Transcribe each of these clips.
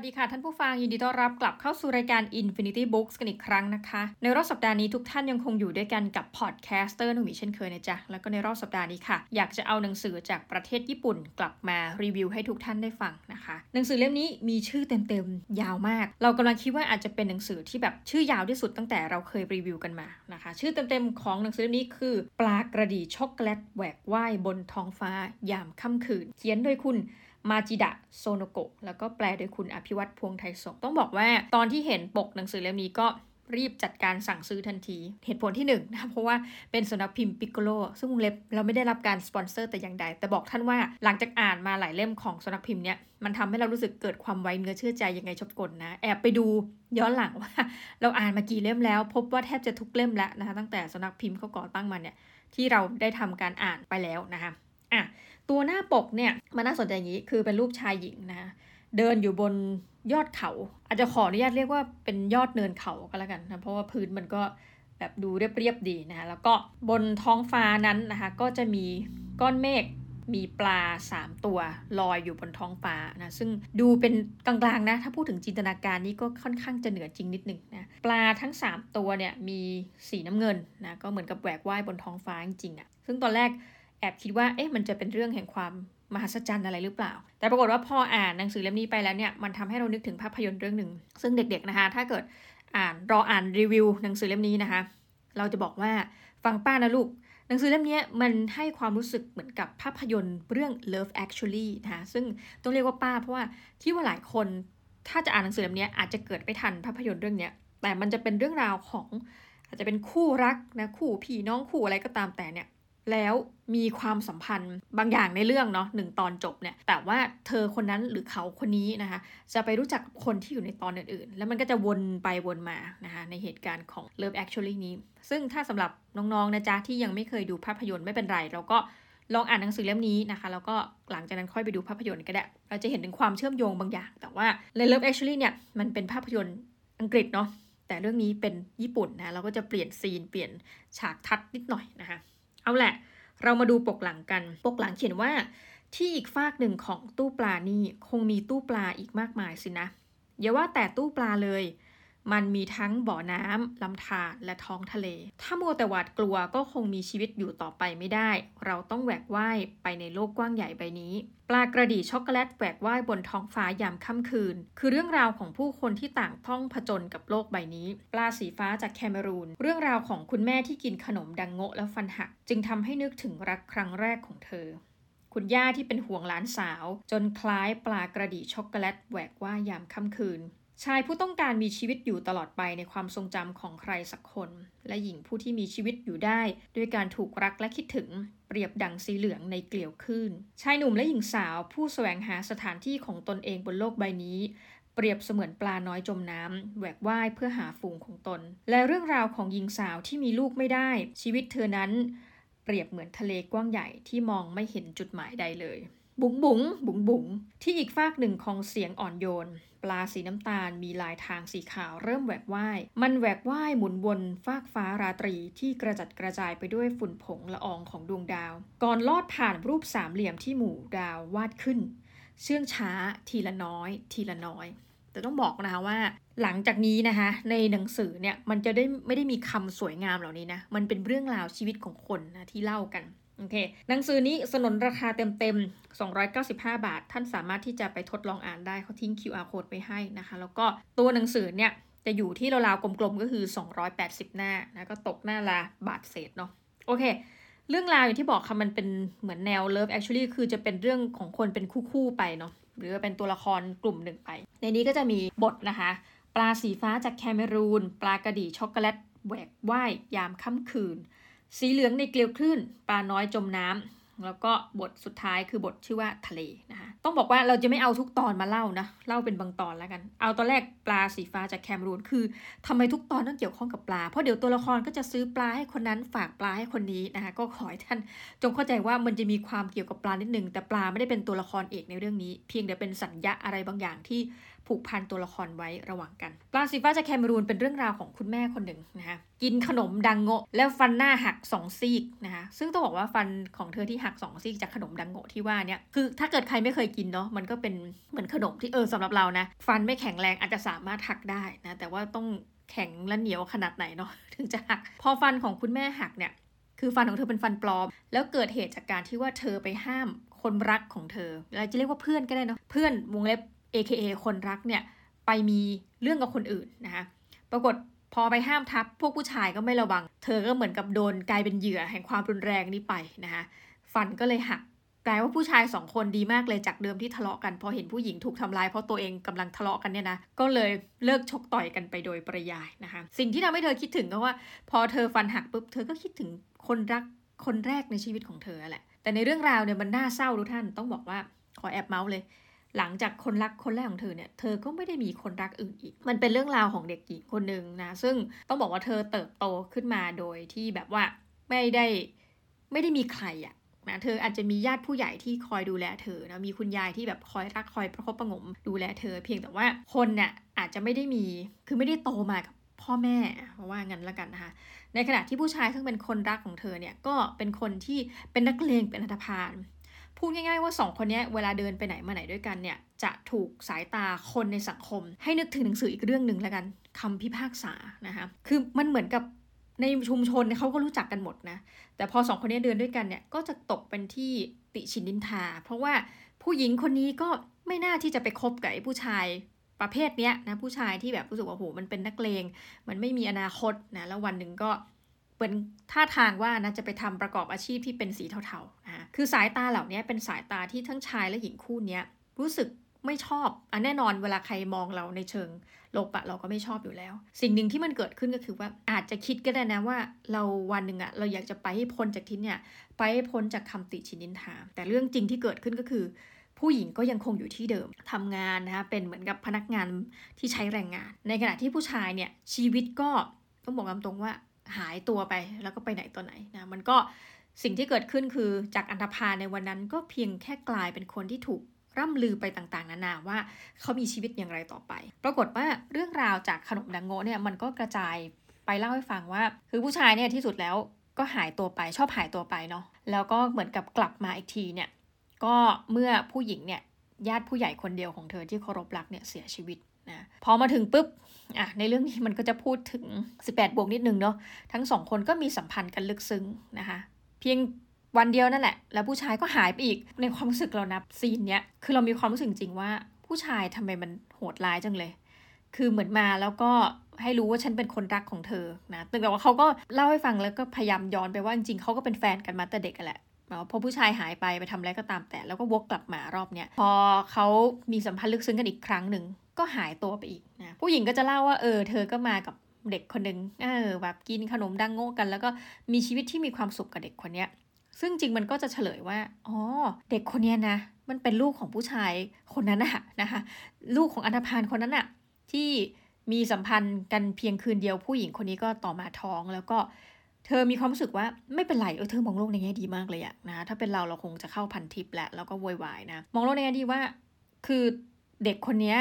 วัสดีค่ะ ท่านผู้ฟังยินดีต้อนรับกลับเข้าสู่รายการ Infinity Books กันอีกครั้งนะคะ ในรอบสัปดาห์นี้ทุกท่านยังคงอยู่ด้วยกันกับ podcaster นุ่มีเช่นเคยนะจ๊ะ แล้วก็ในรอบสัปดาห์นี้ค่ะ อยากจะเอาหนังสือจากประเทศญี่ปุ่นกลับมารีวิวให้ทุกท่านได้ฟังนะคะ หนังสือเล่มนี้มีชื่อเต็มๆยาวมาก เรากำลังคิดว่าอาจจะเป็นหนังสือที่แบบชื่อยาวที่สุดตั้งแต่เราเคยรีวิวกันมานะคะ ชื่อเต็มๆของหนังสือเล่มนี้คือ ปลากระดี่ช็อกโกแลตแหวกว่ายบนท้องฟ้า ยามค่ำคืน เขียนโดยคุณ มาจิดะโซโนโกะแล้วก็แปลโดยคุณอภิวัตพวงไทยสงต้องบอกว่า ตอนที่เห็นปกหนังสือเล่มนี้ก็รีบจัดการสั่งซื้อทันที เหตุผลที่1 นะเพราะว่าเป็นสำนักพิมพ์ปิกโกโลซึ่งวงเล็บเราไม่ได้รับการสปอนเซอร์แต่อย่างใด แต่บอกท่านว่าหลังจากอ่านมาหลายเล่มของสำนักพิมพ์เนี้ยมันทำให้เรารู้สึกเกิดความไว้เนื้อเชื่อใจยังไงชอบกลนะ แอบไปดูย้อนหลังว่า เราอ่านมากี่เล่มแล้ว พบว่าแทบจะทุกเล่มแล้วนะคะตั้งแต่สำนักพิมพ์เขาก่อตั้งมาเนี่ยที่เราได้ทำการอ่านไปแล้วนะคะอะ ตัวหน้าปกเนี่ยมันน่าสนใจอย่างนี้คือเป็นรูปชายหญิงนะเดินอยู่บนยอดเขา อาจจะขออนุญาตเรียกว่าเป็นยอดเนินเขาก็แล้วกันนะเพราะว่าพื้นมันก็แบบดูเรียบๆดีนะคะแล้วก็บนท้องฟ้านั้นนะคะก็จะมีก้อนเมฆมีปลา 3 ตัวลอยอยู่บนท้องฟ้านะซึ่งดูเป็นกลางๆนะถ้าพูดถึงจินตนาการนี้ก็ค่อนข้างจะเหนือจริงนิดหนึ่งนะปลาทั้ง 3 ตัวเนี่ยมีสีน้ำเงินนะก็เหมือนกับแหวกว่ายบนท้องฟ้าจริงๆอะ่ะซึ่งตอนแรก แอบคิดว่าเอ๊ะมันจะเป็นเรื่องแห่งความมหัศจรรย์อะไรหรือเปล่า แต่ปรากฏว่าพออ่านหนังสือเล่มนี้ไปแล้วเนี่ยมันทำให้เรานึกถึงภาพยนตร์เรื่องหนึ่ง ซึ่งเด็กๆนะคะ ถ้าเกิดอ่านรออ่านรีวิวหนังสือเล่มนี้นะคะ เราจะบอกว่าฟังป้านะลูก หนังสือเล่มนี้มันให้ความรู้สึกเหมือนกับภาพยนตร์เรื่อง Love Actually นะคะซึ่งต้องเรียกว่าป้า เพราะว่าที่ว่าหลายคนถ้าจะอ่านหนังสือเล่มนี้อาจจะเกิดไม่ทันภาพยนตร์เรื่องนี้แต่มันจะเป็นเรื่องราวของอาจจะเป็นคู่รักนะคู่พี่น้องคู่อะไรก็ตามแต่เนี่ย แล้วมีความสัมพันธ์บางอย่างในเรื่องเนาะหนึ่งตอนจบเนี่ย แต่ว่าเธอคนนั้นหรือเขาคนนี้นะคะ จะไปรู้จักคนที่อยู่ในตอนอื่นๆ แล้วมันก็จะวนไปวนมานะคะในเหตุการณ์ของ Love Actually นี้ ซึ่งถ้าสำหรับน้องๆนะจ๊ะ ที่ยังไม่เคยดูภาพยนตร์ไม่เป็นไร เราก็ลองอ่านหนังสือเล่มนี้นะคะ แล้วก็หลังจากนั้นค่อยไปดูภาพยนตร์ก็ได้ เราจะเห็นถึงความเชื่อมโยงบางอย่าง แต่ว่าใน Love Actually เนี่ยมันเป็นภาพยนตร์อังกฤษเนาะแต่เรื่องนี้เป็นญี่ปุ่นนะเราก็จะเปลี่ยนซีนเปลี่ยนฉากทัดนิดหน่อยนะคะ เอาแหละ เรามาดูปกหลังกัน ปกหลังเขียนว่า ที่อีกฝากหนึ่งของตู้ปลานี่คงมีตู้ปลาอีกมากมายสินะอย่าว่าแต่ตู้ปลาเลย มันมีทั้งบ่อน้ำลำธารและท้องทะเล ถ้ามัวแต่หวาดกลัวก็คงมีชีวิตอยู่ต่อไปไม่ได้ เราต้องแหวกว่ายไปในโลกกว้างใหญ่ใบนี้ ปลากระดี่ช็อกโกแลตแหวกว่ายบนท้องฟ้ายามค่ำคืน คือเรื่องราวของผู้คนที่ต่างท่องผจญกับโลกใบนี้ ปลาสีฟ้าจากแคเมรูน เรื่องราวของคุณแม่ที่กินขนมดังโงะแล้วฟันหัก จึงทำให้นึกถึงรักครั้งแรกของเธอคุณย่าที่เป็นห่วงหลานสาว จนคล้ายปลากระดี่ช็อกโกแลตแหวกว่ายามค่ำคืน ชายผู้ต้องการมีชีวิตอยู่ตลอดไปในความทรงจำของใครสักคน และหญิงผู้ที่มีชีวิตอยู่ได้ ด้วยการถูกรักและคิดถึง เปรียบดังสีเหลืองในเกลียวคลื่น ชายหนุ่มและหญิงสาวผู้แสวงหาสถานที่ของตนเองบนโลกใบนี้ เปรียบเสมือนปลาน้อยจมน้ำแหวกว่ายเพื่อหาฝูงของตน และเรื่องราวของหญิงสาวที่มีลูกไม่ได้ ชีวิตเธอนั้น เปรียบเหมือนทะเลกว้างใหญ่ที่มองไม่เห็นจุดหมายใดเลย บุ๋งบุ๋งบุ๋งบุ๋งที่อีกฟากหนึ่งของเสียงอ่อนโยน ปลาสีน้ำตาลมีลายทางสีขาวเริ่มแหวกว่าย มันแหวกว่ายหมุนวนฟากฟ้าราตรีที่กระจัดกระจายไปด้วยฝุ่นผงละอองของดวงดาว ก่อนลอดผ่านรูปสามเหลี่ยมที่หมู่ดาววาดขึ้น เชื่องช้า ทีละน้อย ทีละน้อย แต่ต้องบอกนะคะว่า หลังจากนี้นะคะ ในหนังสือเนี่ยมันจะได้ไม่ได้มีคำสวยงามเหล่านี้นะมันเป็นเรื่องราวชีวิตของคนนะที่เล่ากัน โอเค หนังสือนี้สนนราคาเต็มๆ 295 บาท ท่านสามารถที่จะไปทดลองอ่านได้เขาทิ้ง QR code ไปให้นะคะ แล้วก็ตัวหนังสือเนี่ยจะอยู่ที่ราวๆกลมๆ ก็คือ 280 หน้านะก็ตกหน้าละบาทเศษเนาะโอเค เรื่องราวอย่างที่บอกค่ะมันเป็นเหมือนแนว Love Actually คือจะเป็นเรื่องของคนเป็นคู่ๆไปเนาะหรือเป็นตัวละครกลุ่มหนึ่งไป ในนี้ก็จะมีบทนะคะ ปลาสีฟ้าจากแคเมรูน ปลากระดี่ช็อกโกแลตแหวกว่ายยามค่ำคืน สีเหลืองในเกลียวคลื่นปลาน้อยจมน้ำแล้วก็บทสุดท้ายคือบทชื่อว่าทะเลนะคะต้องบอกว่าเราจะไม่เอาทุกตอนมาเล่านะเล่าเป็นบางตอนแล้วกัน เอาตอนแรกปลาสีฟ้าจากแคมรูนคือทำไมทุกตอนต้องเกี่ยวข้องกับปลาเพราะเดี๋ยวตัวละครก็จะซื้อปลาให้คนนั้นฝากปลาให้คนนี้นะคะก็ขอให้ท่านจงเข้าใจว่ามันจะมีความเกี่ยวกับปลานิดนึงแต่ปลาไม่ได้เป็นตัวละครเอกในเรื่องนี้ เพียงแต่เป็นสัญญาอะไรบางอย่างที่ ผูกพันตัวละครไว้ระหว่างกันปลาซิฟ้าจากแคมรูนเป็นเรื่องราวของคุณแม่คนหนึ่งนะคะกินขนมดังโงะแล้วฟันหน้าหักสองซีกนะคะซึ่งต้องบอกว่าฟันของเธอที่หักสองซีกจากขนมดังโงะที่ว่าเนี่ยคือถ้าเกิดใครไม่เคยกินเนาะมันก็เป็นเหมือนขนมที่เออสำหรับเรานะฟันไม่แข็งแรงอาจจะสามารถหักได้นะแต่ว่าต้องแข็งและเหนียวขนาดไหนเนาะถึงจะหัก พอฟันของคุณแม่หักเนี่ยคือฟันของเธอเป็นฟันปลอม แล้วเกิดเหตุจากการที่ว่าเธอไปห้ามคนรักของเธอเราจะเรียกว่าเพื่อนก็ได้เนาะเพื่อนวงเล็บ AKA คนรักเนี่ยไปมีเรื่องกับคนอื่นนะคะปรากฏพอไปห้ามทับพวกผู้ชายก็ไม่ระวัง เธอก็เหมือนกับโดนกลายเป็นเหยื่อแห่งความรุนแรงนี้ไปนะคะฟันก็เลยหักกลายว่าผู้ชายสองคนดีมากเลยจากเดิมที่ทะเลาะกันพอเห็นผู้หญิงถูกทำร้ายเพราะตัวเองกำลังทะเลาะกันเนี่ยนะก็เลยเลิกชกต่อยกันไปโดยปริยายนะคะสิ่งที่ทำให้เธอคิดถึงก็ว่า พอเธอฟันหักปุ๊บเธอก็คิดถึงคนรักคนแรกในชีวิตของเธอแหละแต่ในเรื่องราวเนี่ยมันน่าเศร้าทุกท่านต้องบอกว่าขอแอบเมาส์เลย หลังจากคนรักคนแรกของเธอเนี่ยเธอก็ไม่ได้มีคนรักอื่นอีก มันเป็นเรื่องราวของเด็กหญิงคนหนึ่งนะ ซึ่งต้องบอกว่าเธอเติบโตขึ้นมาโดยที่แบบว่าไม่ได้ไม่ได้มีใครอะนะเธออาจจะมีญาติผู้ใหญ่ที่คอยดูแลเธอนะมีคุณยายที่แบบคอยรักคอยประคบประงมดูแลเธอ เพียงแต่ว่าคนเนี่ยอาจจะไม่ได้มีคือไม่ได้โตมากับพ่อแม่ว่างั้นละกันนะคะ ในขณะที่ผู้ชายซึ่งเป็นคนรักของเธอเนี่ยก็เป็นคนที่เป็นนักเลงเป็นอันธพาล พูดง่ายๆว่าสองคนนี้เวลาเดินไปไหนมาไหนด้วยกันเนี่ย จะถูกสายตาคนในสังคม ให้นึกถึงหนังสืออีกเรื่องหนึ่งแล้วกันคำพิพากษานะคะคือมันเหมือนกับในชุมชนเขาก็รู้จักกันหมดนะ แต่พอสองคนนี้เดินด้วยกันเนี่ย ก็จะตกเป็นที่ติชินนินทา เพราะว่าผู้หญิงคนนี้ก็ไม่น่าที่จะไปคบกับผู้ชายประเภทเนี้ยนะผู้ชายที่แบบรู้สึกว่าโหมันเป็นนักเลง มันไม่มีอนาคตนะแล้ววันหนึ่งก็ เป็นท่าทางว่านะจะไปทำประกอบอาชีพที่เป็นสีเทาๆนะคือสายตาเหล่านี้เป็นสายตาที่ทั้งชายและหญิงคู่นี้รู้สึกไม่ชอบอันแน่นอนเวลาใครมองเราในเชิงลบอะเราก็ไม่ชอบอยู่แล้ว สิ่งหนึ่งที่มันเกิดขึ้นก็คือว่าอาจจะคิดก็ได้นะว่าเราวันหนึ่งอะเราอยากจะไปให้พ้นจากที่เนี่ยไปให้พ้นจากคำติชินินทาแต่เรื่องจริงที่เกิดขึ้นก็คือ ผู้หญิงก็ยังคงอยู่ที่เดิมทำงานนะคะเป็นเหมือนกับพนักงานที่ใช้แรงงาน ในขณะที่ผู้ชายเนี่ยชีวิตก็ต้องบอกตามตรงว่า หายตัวไปแล้วก็ไปไหนตัวไหนนะมันก็สิ่งที่เกิดขึ้นคือจากอันธพาลในวันนั้นก็เพียงแค่กลายเป็นคนที่ถูกร่ำลือไปต่างๆ นานาว่าเขามีชีวิตอย่างไรต่อไป ปรากฏว่าเรื่องราวจากขนมดังโง่เนี่ยมันก็กระจายไปเล่าให้ฟังว่า คือผู้ชายเนี่ยที่สุดแล้วก็หายตัวไปชอบหายตัวไปเนาะแล้วก็เหมือนกับกลับมาอีกทีเนี่ยก็เมื่อผู้หญิงเนี่ยญาติผู้ใหญ่คนเดียวของเธอที่เคารพรักเนี่ยเสียชีวิต นะพอมาถึงปุ๊บอะในเรื่องนี้มันก็จะพูดถึง 18 บวกนิดนึงเนาะทั้งสองคนก็มีสัมพันธ์กันลึกซึ้งนะคะ เพียงวันเดียวนั่นแหละ แล้วผู้ชายก็หายไปอีกในความรู้สึกเรานะซีนเนี้ยคือเรามีความรู้สึกจริงว่าผู้ชายทำไมมันโหดร้ายจังเลย คือเหมือนมาแล้วก็ให้รู้ว่าฉันเป็นคนรักของเธอนะแต่ว่าเขาก็เล่าให้ฟังแล้วก็พยายามย้อนไปว่าจริงๆเขาก็เป็นแฟนกันมาแต่เด็กกันแหละ พอผู้ชายหายไปไปทำอะไรก็ตามแต่ แล้วก็วกกลับมารอบเนี้ยพอเขามีสัมพันธ์ลึกซึ้งกันอีกครั้งหนึ่งก็หายตัวไปอีกนะผู้หญิงก็จะเล่าว่าเออเธอก็มากับเด็กคนหนึ่งเออแบบกินขนมดังโง่กัน แล้วก็มีชีวิตที่มีความสุขกับเด็กคนเนี้ยซึ่งจริงมันก็จะเฉลยว่า อ๋อ เด็กคนนี้นะ มันเป็นลูกของผู้ชายคนนั้นนะนะคะ ลูกของอันธพาลคนนั้นอะที่มีสัมพันธ์กันเพียงคืนเดียวผู้หญิงคนนี้ก็ต่อมาท้องแล้วก็ เธอมีความรู้สึกว่าไม่เป็นไรเออเธอมองโลกในแง่ดีมากเลยอะนะถ้าเป็นเราเราคงจะเข้าพันทิปแหละแล้วก็วอยวายนะมองโลกในแง่ดีว่า คือเด็กคนนี้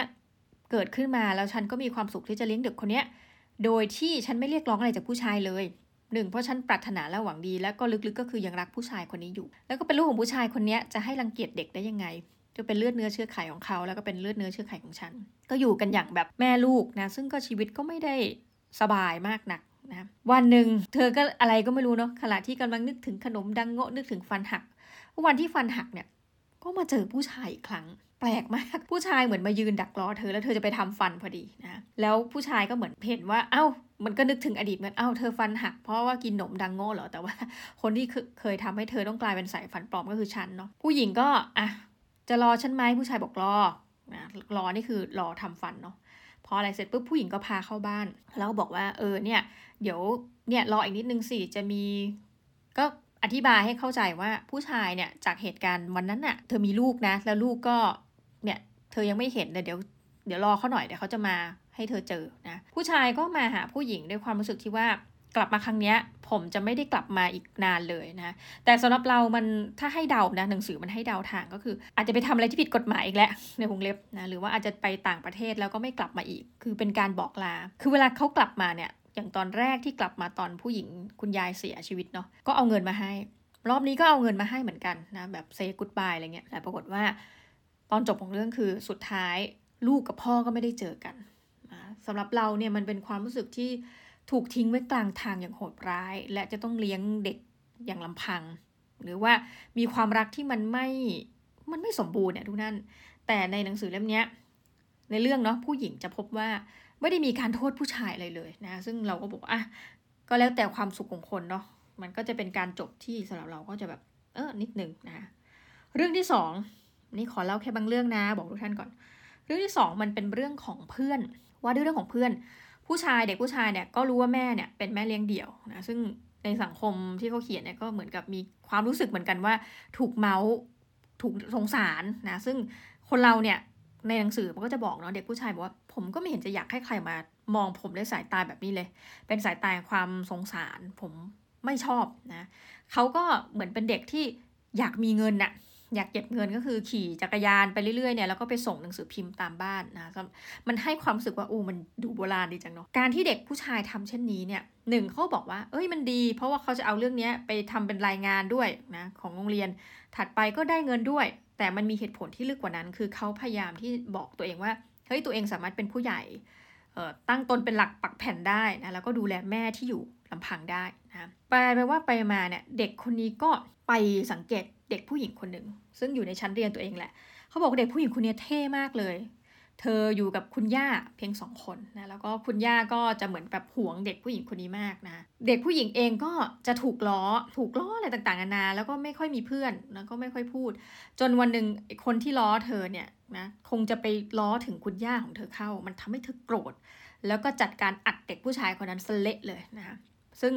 เกิดขึ้นมาแล้วฉันก็มีความสุขที่จะเลี้ยงเด็กคนนี้โดยที่ฉันไม่เรียกร้องอะไรจากผู้ชายเลยหนึ่งเพราะฉันปรารถนาและหวังดี แล้วก็ลึกๆก็คือยังรักผู้ชายคนนี้อยู่ แล้วก็เป็นลูกของผู้ชายคนนี้จะให้รังเกียจเด็กได้ยังไง จะเป็นเลือดเนื้อเชื้อไขของเขา แล้วก็เป็นเลือดเนื้อเชื้อไขของฉัน ก็อยู่กันอย่างแบบแม่ลูกนะซึ่งก็ชีวิตก็ไม่ได้สบายมากนัก นะวันหนึ่งเธอก็อะไรก็ไม่รู้เนาะขณะที่กำลังนึกถึงขนมดังโง่นึกถึงฟันหัก วันที่ฟันหักเนี่ย ก็มาเจอผู้ชายอีกครั้ง แปลกมาก ผู้ชายเหมือนมายืนดักรอเธอแล้วเธอจะไปทำฟันพอดีนะแล้วผู้ชายก็เหมือนเห็นว่าเอา้ามันก็นึกถึงอดีตเหมือนเอ้าเธอฟันหักเพราะว่ากินหนมดังโง่เหรอแต่ว่า คนที่เคยทำให้เธอต้องกลายเป็นสายฟันปลอมก็คือฉันเนาะผู้หญิงก็อะจะรอฉันไหมผู้ชายบอกรอนะรอนี่คือรอทำฟันเนาะ พออะไรเสร็จปุ๊บผู้หญิงก็พาเข้าบ้าน แล้วก็บอกว่าเออเนี่ยเดี๋ยวเนี่ยรออีกนิดนึงสิจะมี ก็อธิบายให้เข้าใจว่าผู้ชายเนี่ยจากเหตุการณ์วันนั้นน่ะเธอมีลูกนะ แล้วลูกก็เนี่ยเธอยังไม่เห็นแต่เดี๋ยวเดี๋ยวรอเขาหน่อยเดี๋ยวเขาจะมาให้เธอเจอนะผู้ชายก็มาหาผู้หญิงด้วยความรู้สึกที่ว่า กลับมาครั้งนี้ผมจะไม่ได้กลับมาอีกนานเลยนะแต่สำหรับเรามันถ้าให้เดานะหนังสือมันให้เดาทางก็คือ อาจจะไปทำอะไรที่ผิดกฎหมายอีกแล้วในวงเล็บนะหรือว่าอาจจะไปต่างประเทศแล้วก็ไม่กลับมาอีก คือเป็นการบอกลา คือเวลาเขากลับมาเนี่ยอย่างตอนแรกที่กลับมาตอนผู้หญิงคุณยายเสียชีวิตเนาะก็เอาเงินมาให้ รอบนี้ก็เอาเงินมาให้เหมือนกันนะแบบเซกุดบายอะไรเงี้ยแต่ปรากฏว่า ตอนจบของเรื่องคือสุดท้ายลูกกับพ่อก็ไม่ได้เจอกันนะสำหรับเราเนี่ยมันเป็นความรู้สึกที่ ถูกทิ้งไว้กลางทางอย่างโหดร้าย และจะต้องเลี้ยงเด็กอย่างลำพัง หรือว่ามีความรักที่มันไม่มันไม่สมบูรณ์เนี่ยทุกนั่น แต่ในหนังสือเล่มนี้ในเรื่องเนาะผู้หญิงจะพบว่าไม่ได้มีการโทษผู้ชายอะไรเลยนะ ซึ่งเราก็บอกอะก็แล้วแต่ความสุขของคนเนาะมันก็จะเป็นการจบที่สำหรับเราก็จะแบบเออนิดนึงนะเรื่องที่สองนี่ขอเล่าแค่บางเรื่องนะ บอกทุกท่านก่อน เรื่องที่สองมันเป็นเรื่องของเพื่อน ว่าด้วยเรื่องของเพื่อน ผู้ชายเด็กผู้ชายเนี่ยก็รู้ว่าแม่เนี่ยเป็นแม่เลี้ยงเดี่ยวนะซึ่งในสังคมที่เขาเขียนเนี่ยก็เหมือนกับมีความรู้สึกเหมือนกันว่า ถูกเมาส์ถูกสงสารนะซึ่งคนเราเนี่ยในหนังสือมันก็จะบอกเนาะเด็กผู้ชายบอกว่าผมก็ไม่เห็นจะอยากให้ใครมามองผมด้วยสายตาแบบนี้เลย เป็นสายตาความสงสารผมไม่ชอบนะเขาก็เหมือนเป็นเด็กที่อยากมีเงินน่ะ อยากเก็บเงินก็คือขี่จักรยานไปเรื่อยๆเนี่ยแล้วก็ไปส่งหนังสือพิมพ์ตามบ้านนะมันให้ความรู้สึกว่าอู้มันดูโบราณดีจังเนาะการที่เด็กผู้ชายทำเช่นนี้เนี่ยหนึ่งเขาบอกว่าเอ้ยมันดี เพราะว่าเขาจะเอาเรื่องนี้ไปทำเป็นรายงานด้วยนะของโรงเรียน ถัดไปก็ได้เงินด้วย แต่มันมีเหตุผลที่ลึกกว่านั้น คือเขาพยายามที่บอกตัวเองว่าเฮ้ยตัวเองสามารถเป็นผู้ใหญ่ตั้งตนเป็นหลักปักแผ่นได้นะแล้วก็ดูแลแม่ที่อยู่ลำพังได้นะไปไปว่าไปมาเนี่ยเด็กคนนี้ก็ไปสังเกต เด็กผู้หญิงคนหนึ่งซึ่งอยู่ในชั้นเรียนตัวเองแหละ เขาบอกเด็กผู้หญิงคนนี้เท่มากเลย เธออยู่กับคุณย่าเพียงสองคนนะแล้วก็คุณย่าก็จะเหมือนแบบห่วงเด็กผู้หญิงคนนี้มากนะเด็กผู้หญิงเองก็จะถูกล้อถูกล้ออะไรต่างๆนานาแล้วก็ไม่ค่อยมีเพื่อนแล้วก็ไม่ค่อยพูด จนวันหนึ่งคนที่ล้อเธอเนี่ยนะคงจะไปล้อถึงคุณย่าของเธอเข้า มันทำให้เธอโกรธ แล้วก็จัดการอัดเด็กผู้ชายคนนั้นสเละเลยนะคะซึ่ง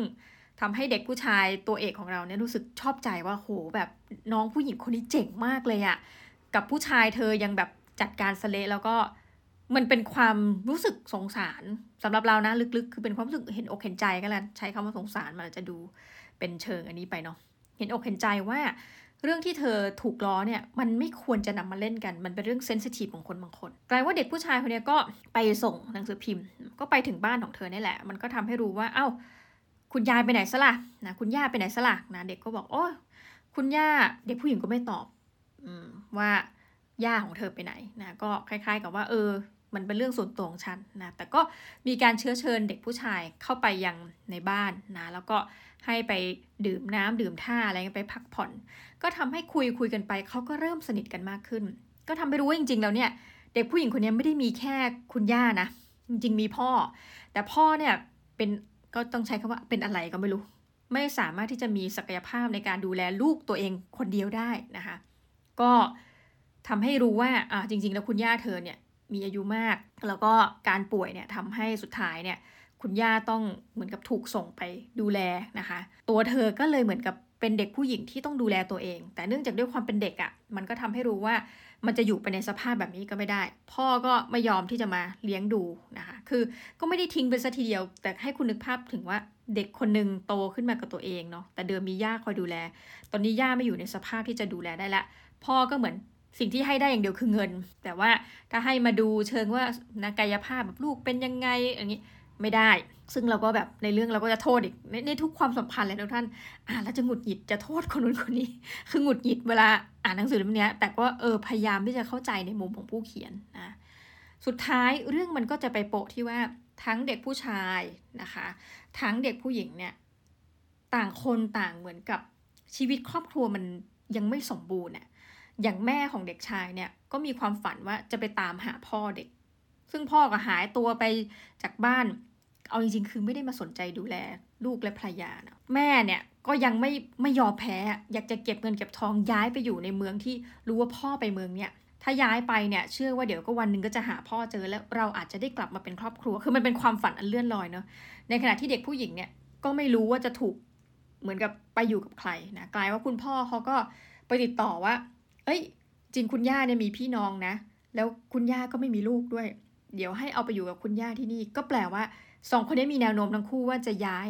ทำให้เด็กผู้ชายตัวเอกของเราเนี่ยรู้สึกชอบใจว่าโหแบบน้องผู้หญิงคนนี้เจ๋งมากเลยอะกับผู้ชายเธอยังแบบจัดการสเละแล้วก็มันเป็นความรู้สึกสงสารสำหรับเรานะลึกๆ คือเป็นความรู้สึกเห็นอกเห็นใจก็แล้วใช้คำว่าสงสารมันจะดูเป็นเชิงอันนี้ไปเนาะเห็นอกเห็นใจว่าเรื่องที่เธอถูกล้อเนี่ยมันไม่ควรจะนำมาเล่นกัน มันเป็นเรื่องเซนซิทีฟของคนบางคนกลายว่าเด็กผู้ชายคนนี้ก็ไปส่งหนังสือพิมพ์ ก็ไปถึงบ้านของเธอนี่แหละ มันก็ทำให้รู้ว่าเอา้า คุณยายไปไหนซะละ่ะนะคุณย่าไปไหนซะละ่ะนะเด็กก็บอกโอ้คุณย่าเด็กผู้หญิงก็ไม่ตอบอืมว่าย่าของเธอไปไหนนะก็คล้าย ๆ กับว่า เออ มันเป็นเรื่องส่วนตัวของฉันนะแต่ก็มีการเชื้อเชิญเด็กผู้ชายเข้าไปยังในบ้านนะแล้วก็ให้ไปดื่มน้ำดื่มท่าอะไรไปพักผ่อน ก็ทำให้คุยคุยกันไปเขาก็เริ่มสนิทกันมากขึ้น ก็ทำให้รู้ว่าจริง ๆ แล้วเนี่ย เด็กผู้หญิงคนนี้ไม่ได้มีแค่คุณย่านะจริง ๆ มีพ่อ แต่พ่อเนี่ยเป็น ก็ต้องใช้คำว่าเป็นอะไรก็ไม่รู้ ไม่สามารถที่จะมีศักยภาพในการดูแลลูกตัวเองคนเดียวได้นะคะ ก็ทำให้รู้ว่าอ่าจริง ๆ แล้วคุณย่าเธอเนี่ยมีอายุมาก แล้วก็การป่วยเนี่ยทำให้สุดท้ายเนี่ยคุณย่าต้องเหมือนกับถูกส่งไปดูแลนะคะ ตัวเธอก็เลยเหมือนกับเป็นเด็กผู้หญิงที่ต้องดูแลตัวเอง แต่เนื่องจากด้วยความเป็นเด็กอะ่ะมันก็ทำให้รู้ว่า มันจะอยู่ไปในสภาพแบบนี้ก็ไม่ได้ พ่อก็ไม่ยอมที่จะมาเลี้ยงดูนะคะคือก็ไม่ได้ทิ้งไปซะทีเดียว แต่ให้คุณนึกภาพถึงว่าเด็กคนหนึ่งโตขึ้นมากับตัวเองเนาะแต่เดิมมีย่าคอยดูแล ตอนนี้ย่าไม่อยู่ในสภาพที่จะดูแลได้ละพ่อก็เหมือนสิ่งที่ให้ได้อย่างเดียวคือเงิน แต่ว่าถ้าให้มาดูเชิงว่านักกายภาพแบบลูกเป็นยังไงอย่างนี้ ไม่ได้ ซึ่งเราก็แบบในเรื่องเราก็จะโทษอีกในในทุกความสัมพันธ์เลยทุกท่าน อ่านแล้วจะหงุดหงิดจะโทษคนนู้นคนนี้ คือหงุดหงิดเวลาอ่านหนังสือเล่มนี้แต่ก็เออพยายามที่จะเข้าใจในมุมของผู้เขียนนะสุดท้ายเรื่องมันก็จะไปโปะที่ว่าทั้งเด็กผู้ชายนะคะ ทั้งเด็กผู้หญิงเนี่ยต่างคนต่างเหมือนกับชีวิตครอบครัวมันยังไม่สมบูรณ์อะอย่างแม่ของเด็กชายเนี่ยก็มีความฝันว่าจะไปตามหาพ่อเด็ก ซึ่งพ่อก็หายตัวไปจากบ้าน เอาจริงๆ คือไม่ได้มาสนใจดูแลลูกและภรรยานะแม่เนี่ยก็ยังไม่ไม่ยอมแพ้ อยากจะเก็บเงินเก็บทองย้ายไปอยู่ในเมืองที่รู้ว่าพ่อไปเมืองเนี่ยถ้าย้ายไปเนี่ยเชื่อว่าเดี๋ยวก็วันหนึ่งก็จะหาพ่อเจอแล้วเราอาจจะได้กลับมาเป็นครอบครัว คือมันเป็นความฝันอันเลื่อนลอยเนาะในขณะที่เด็กผู้หญิงเนี่ยก็ไม่รู้ว่าจะถูกเหมือนกับไปอยู่กับใครนะกลายว่าคุณพ่อเขาก็ไปติดต่อว่า เอ้ย จริงคุณย่าเนี่ยมีพี่น้องนะ แล้วคุณย่าก็ไม่มีลูกด้วย เดี๋ยวให้เอาไปอยู่กับคุณย่าที่นี่ก็แปลว่า สองคนนี้มีแนวโน้มทั้งคู่ว่าจะย้าย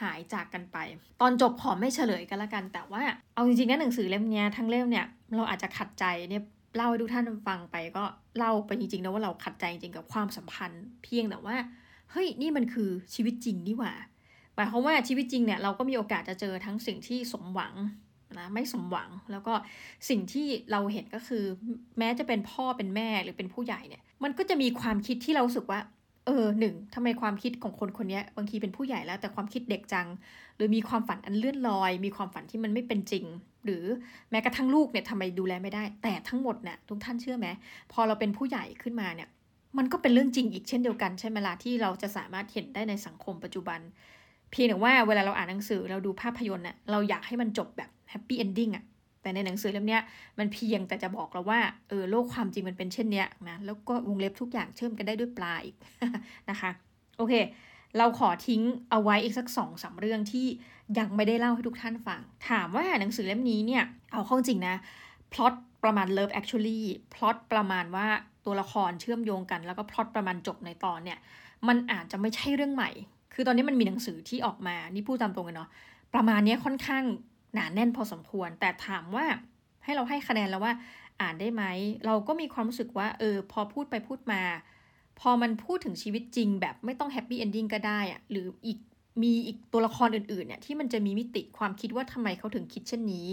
หายจากกันไป ตอนจบขอไม่เฉลยกันละกัน แต่ว่าเอาจริงๆนะหนังสือเล่มนี้ทั้งเล่มเนี่ยเราอาจจะขัดใจเนี่ยเล่าให้ทุกท่านฟังไปก็เล่าไปจริงๆนะว่าเราขัดใจจริงกับความสัมพันธ์ เพียงแต่ว่าเฮ้ยนี่มันคือชีวิตจริงนี่หว่าหมายความว่าชีวิตจริงเนี่ยเราก็มีโอกาสจะเจอทั้งสิ่งที่สมหวังนะไม่สมหวังแล้วก็สิ่งที่เราเห็นก็คือ แม้จะเป็นพ่อเป็นแม่หรือเป็นผู้ใหญ่เนี่ย มันก็จะมีความคิดที่เราสึกว่า เออหนึ่งทำไมความคิดของคนคนนี้บางทีเป็นผู้ใหญ่แล้ว แต่ความคิดเด็กจัง หรือมีความฝันอันเลื่อนลอย มีความฝันที่มันไม่เป็นจริง หรือแม้กระทั่งลูกเนี่ยทำไมดูแลไม่ได้ แต่ทั้งหมดเนี่ยทุกท่านเชื่อไหมพอเราเป็นผู้ใหญ่ขึ้นมาเนี่ย มันก็เป็นเรื่องจริงอีกเช่นเดียวกันใช่ไหมล่ะที่เราจะสามารถเห็นได้ในสังคมปัจจุบัน เพียงแต่ว่าเวลาเราอ่านหนังสือเราดูภาพยนตร์เนี่ยเราอยากให้มันจบแบบ happy ending อะ แต่ในหนังสือเล่มนี้มันเพียงแต่จะบอกเราว่าเออโลกความจริงมันเป็นเช่นเนี้ยนะแล้วก็วงเล็บทุกอย่างเชื่อมกันได้ด้วยปลาอีกนะคะโอเค เราขอทิ้งเอาไว้อีกสักสองสาเรื่องที่ยังไม่ได้เล่าให้ทุกท่านฟัง ถามว่าหนังสือเล่มนี้เนี่ยเอาเข้าจริงนะพล็อตประมาณ Love Actually พล็อตประมาณว่าตัวละครเชื่อมโยงกัน แล้วก็พล็อตประมาณจบในตอนเนี่ยมันอาจจะไม่ใช่เรื่องใหม่ คือตอนนี้มันมีหนังสือที่ออกมา นี่พูดตามตรงกันเนาะ ประมาณนี้ค่อนข้าง หนาแน่นพอสมควร แต่ถามว่าให้เราให้คะแนนแล้วว่าอ่านได้ไหม เราก็มีความรู้สึกว่า เออ พอพูดไปพูดมา พอมันพูดถึงชีวิตจริงแบบไม่ต้อง happy ending ก็ได้อะหรืออีกมีอีกตัวละครอื่นๆเนี่ยที่มันจะมีมิติความคิดว่าทำไมเขาถึงคิดเช่นนี้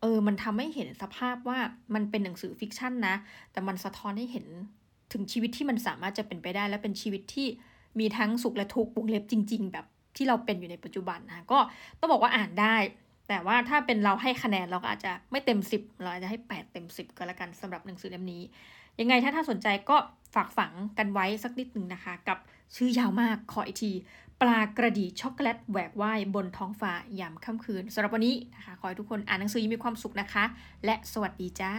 เออ มันทำให้เห็นสภาพว่ามันเป็นหนังสือ fiction นะ แต่มันสะท้อนให้เห็นถึงชีวิตที่มันสามารถจะเป็นไปได้ และเป็นชีวิตที่มีทั้งสุขและทุกข์วงเล็บจริง ๆ แบบที่เราเป็นอยู่ในปัจจุบันนะก็ต้องบอกว่าอ่านได้ แต่ว่าถ้าเป็นเราให้คะแนนเราก็อาจจะไม่เต็ม 10 เราอาจจะให้ 8 เต็ม 10 ก็แล้วกันสำหรับหนังสือเล่มนี้ ยังไงถ้าท่านสนใจก็ฝากฝังกันไว้สักนิดหนึ่งนะคะ กับชื่อยาวมากขออีกที ปลากระดีช็อกโกแลตแหวกว่ายบนท้องฟ้ายามค่ำคืนสำหรับวันนี้นะคะ ขอให้ทุกคนอ่านหนังสือมีความสุขนะคะ และสวัสดีจ้า